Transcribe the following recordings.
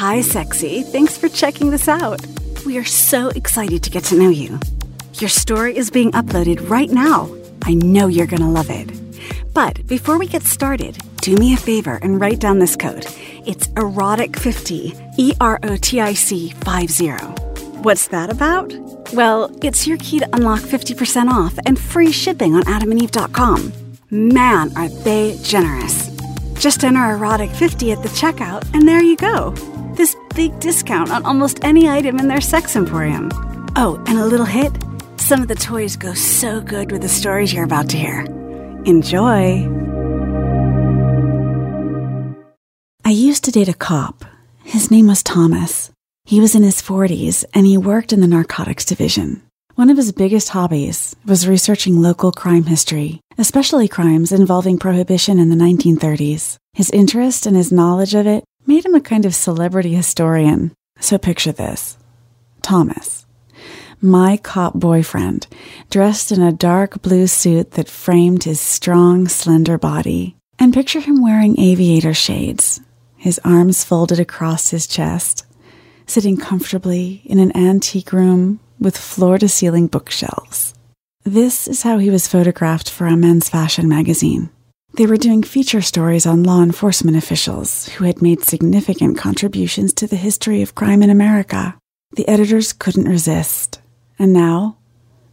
Hi, sexy. Thanks for checking this out. We are so excited to get to know you. Your story is being uploaded right now. I know you're going to love it. But before we get started, do me a favor and write down this code. It's erotic50, E R O T I C 50. What's that about? Well, it's your key to unlock 50% off and free shipping on adamandeve.com. Man, are they generous. Just enter erotic50 at the checkout, and there you go. This big discount on almost any item in their sex emporium. Oh, and a little hit some of the toys go so good with the stories you're about to hear. Enjoy! I used to date a cop. His name was Thomas. He was in his 40s and he worked in the narcotics division. One of his biggest hobbies was researching local crime history, especially crimes involving prohibition in the 1930s. His interest and his knowledge of it made him a kind of celebrity historian. So picture this Thomas, my cop boyfriend, dressed in a dark blue suit that framed his strong, slender body. And picture him wearing aviator shades, his arms folded across his chest, sitting comfortably in an antique room with floor to ceiling bookshelves. This is how he was photographed for a men's fashion magazine. They were doing feature stories on law enforcement officials who had made significant contributions to the history of crime in America. The editors couldn't resist. And now,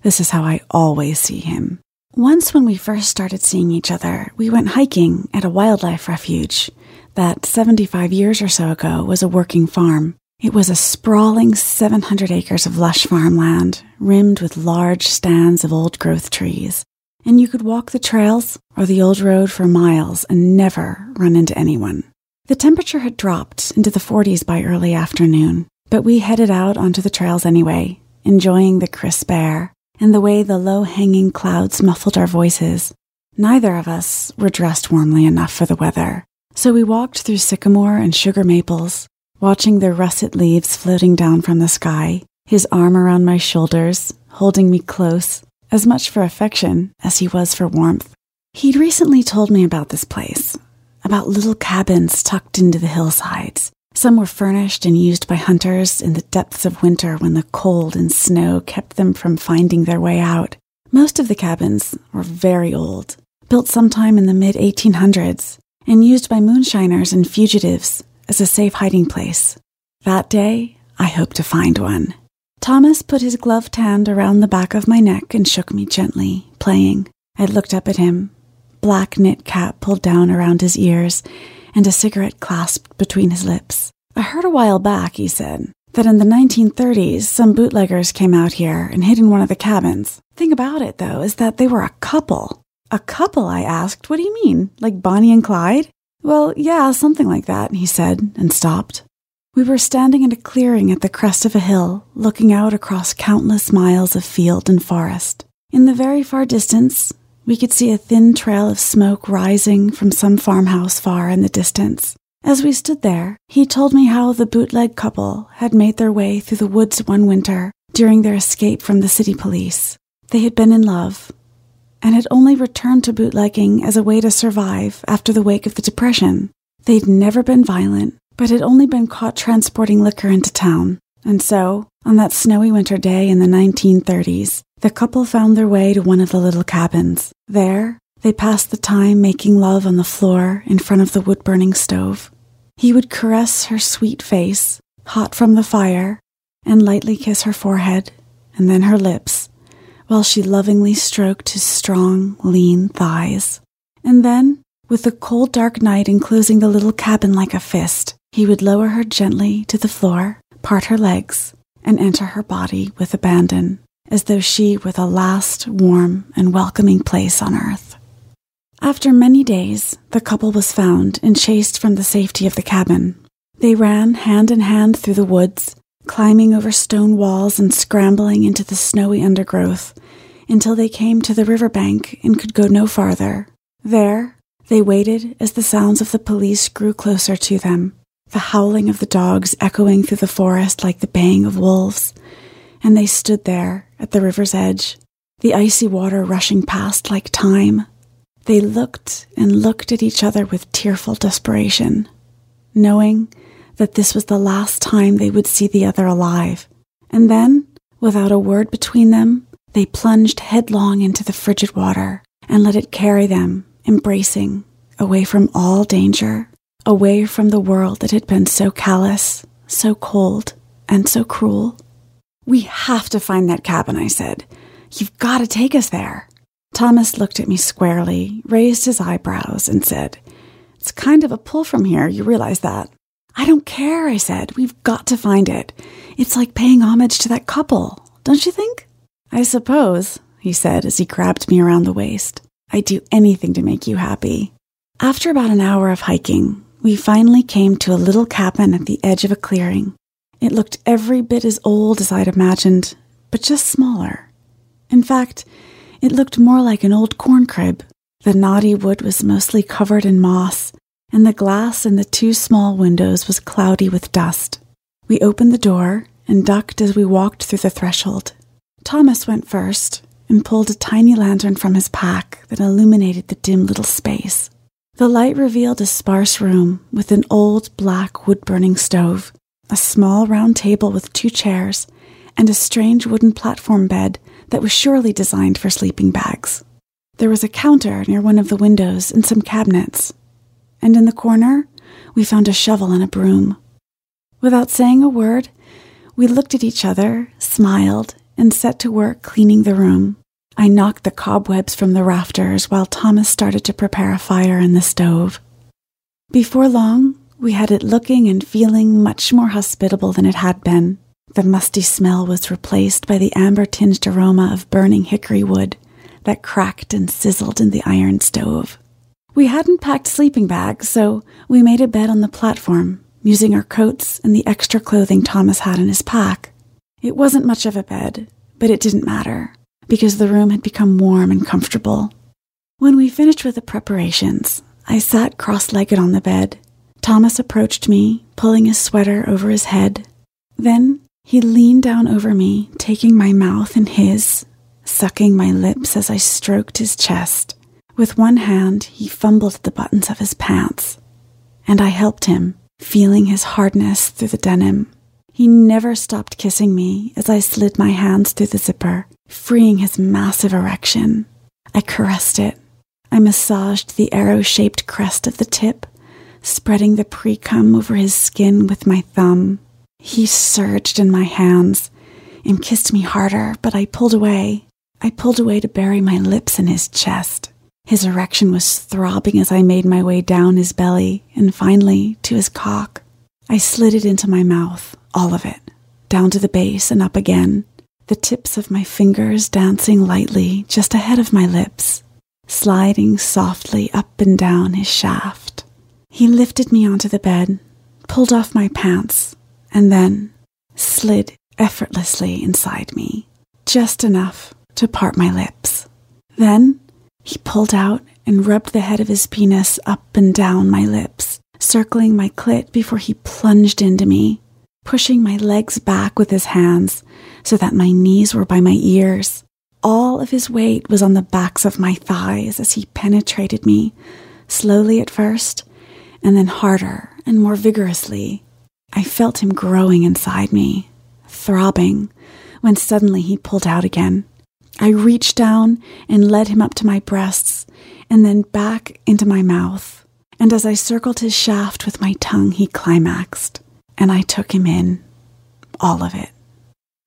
this is how I always see him. Once, when we first started seeing each other, we went hiking at a wildlife refuge that 75 years or so ago was a working farm. It was a sprawling 700 acres of lush farmland, rimmed with large stands of old growth trees. And you could walk the trails or the old road for miles and never run into anyone. The temperature had dropped into the 40s by early afternoon, but we headed out onto the trails anyway, enjoying the crisp air and the way the low hanging clouds muffled our voices. Neither of us were dressed warmly enough for the weather, so we walked through sycamore and sugar maples, watching the russet leaves floating down from the sky, his arm around my shoulders, holding me close, as much for affection as he was for warmth. He'd recently told me about this place, about little cabins tucked into the hillsides. Some were furnished and used by hunters in the depths of winter when the cold and snow kept them from finding their way out. Most of the cabins were very old, built sometime in the mid 1800s, and used by moonshiners and fugitives as a safe hiding place. That day, I hoped to find one. Thomas put his gloved hand around the back of my neck and shook me gently, playing. I looked up at him, black knit cap pulled down around his ears, and a cigarette clasped between his lips. I heard a while back, he said, that in the 1930s some bootleggers came out here and hid in one of the cabins. Thing about it, though, is that they were a couple. A couple, I asked. What do you mean? Like Bonnie and Clyde? Well, yeah, something like that, he said, and stopped. We were standing in a clearing at the crest of a hill, looking out across countless miles of field and forest. In the very far distance, we could see a thin trail of smoke rising from some farmhouse far in the distance. As we stood there, he told me how the bootleg couple had made their way through the woods one winter during their escape from the city police. They had been in love and had only returned to bootlegging as a way to survive after the wake of the Depression. They'd never been violent, but had only been caught transporting liquor into town. And so, on that snowy winter day in the 1930s, the couple found their way to one of the little cabins. There, they passed the time making love on the floor in front of the wood burning stove. He would caress her sweet face, hot from the fire, and lightly kiss her forehead and then her lips, while she lovingly stroked his strong, lean thighs. And then, with the cold, dark night enclosing the little cabin like a fist, he would lower her gently to the floor, part her legs, and enter her body with abandon, as though she were the last warm and welcoming place on earth. After many days, the couple was found and chased from the safety of the cabin. They ran hand in hand through the woods, climbing over stone walls and scrambling into the snowy undergrowth until they came to the river bank and could go no farther. There, they waited as the sounds of the police grew closer to them, the howling of the dogs echoing through the forest like the baying of wolves. And they stood there at the river's edge, the icy water rushing past like time. They looked and looked at each other with tearful desperation, knowing that this was the last time they would see the other alive. And then, without a word between them, they plunged headlong into the frigid water and let it carry them, embracing, away from all danger, away from the world that had been so callous, so cold, and so cruel. We have to find that cabin, I said. You've got to take us there. Thomas looked at me squarely, raised his eyebrows, and said, It's kind of a pull from here, you realize that. I don't care, I said. We've got to find it. It's like paying homage to that couple, don't you think? I suppose, he said as he grabbed me around the waist. I'd do anything to make you happy. After about an hour of hiking, we finally came to a little cabin at the edge of a clearing. It looked every bit as old as I'd imagined, but just smaller. In fact, it looked more like an old corn crib. The knotty wood was mostly covered in moss, and the glass in the two small windows was cloudy with dust. We opened the door and ducked as we walked through the threshold. Thomas went first and pulled a tiny lantern from his pack that illuminated the dim little space. The light revealed a sparse room with an old black wood burning stove, a small round table with two chairs, and a strange wooden platform bed that was surely designed for sleeping bags. There was a counter near one of the windows and some cabinets, and in the corner, we found a shovel and a broom. Without saying a word, we looked at each other, smiled, and set to work cleaning the room. I knocked the cobwebs from the rafters while Thomas started to prepare a fire in the stove. Before long, we had it looking and feeling much more hospitable than it had been. The musty smell was replaced by the amber tinged aroma of burning hickory wood that cracked and sizzled in the iron stove. We hadn't packed sleeping bags, so we made a bed on the platform, using our coats and the extra clothing Thomas had in his pack. It wasn't much of a bed, but it didn't matter, because the room had become warm and comfortable. When we finished with the preparations, I sat cross legged on the bed. Thomas approached me, pulling his sweater over his head. Then he leaned down over me, taking my mouth in his, sucking my lips as I stroked his chest. With one hand, he fumbled at the buttons of his pants, and I helped him, feeling his hardness through the denim. He never stopped kissing me as I slid my hands through the zipper, freeing his massive erection. I caressed it. I massaged the arrow shaped crest of the tip, spreading the pre cum over his skin with my thumb. He surged in my hands and kissed me harder, but I pulled away. I pulled away to bury my lips in his chest. His erection was throbbing as I made my way down his belly and finally to his cock. I slid it into my mouth, all of it, down to the base and up again, the tips of my fingers dancing lightly just ahead of my lips, sliding softly up and down his shaft. He lifted me onto the bed, pulled off my pants, and then slid effortlessly inside me, just enough to part my lips. Then he pulled out and rubbed the head of his penis up and down my lips, circling my clit before he plunged into me, pushing my legs back with his hands so that my knees were by my ears. All of his weight was on the backs of my thighs as he penetrated me, slowly at first, and then harder and more vigorously. I felt him growing inside me, throbbing, when suddenly he pulled out again. I reached down and led him up to my breasts and then back into my mouth. And as I circled his shaft with my tongue, he climaxed, and I took him in. All of it.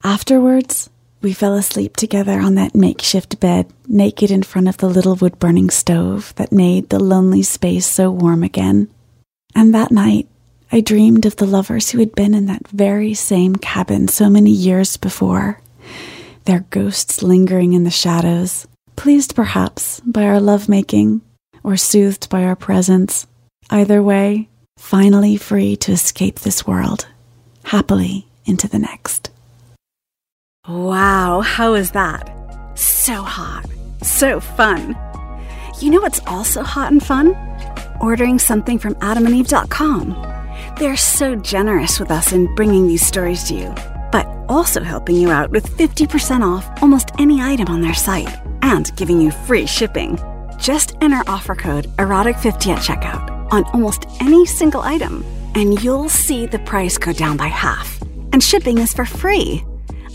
Afterwards, we fell asleep together on that makeshift bed, naked in front of the little wood burning stove that made the lonely space so warm again. And that night, I dreamed of the lovers who had been in that very same cabin so many years before their ghosts lingering in the shadows, pleased perhaps by our lovemaking or soothed by our presence. Either way, finally free to escape this world, happily into the next. Wow, how is that? So hot, so fun. You know what's also hot and fun? Ordering something from adamandeve.com. They're so generous with us in bringing these stories to you but also helping you out with 50% off almost any item on their site and giving you free shipping. Just enter offer code EROTIC50 at checkout on almost any single item and you'll see the price go down by half. And shipping is for free.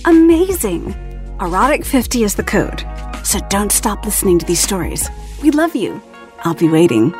Amazing! Erotic50 is the code. So don't stop listening to these stories. We love you. I'll be waiting.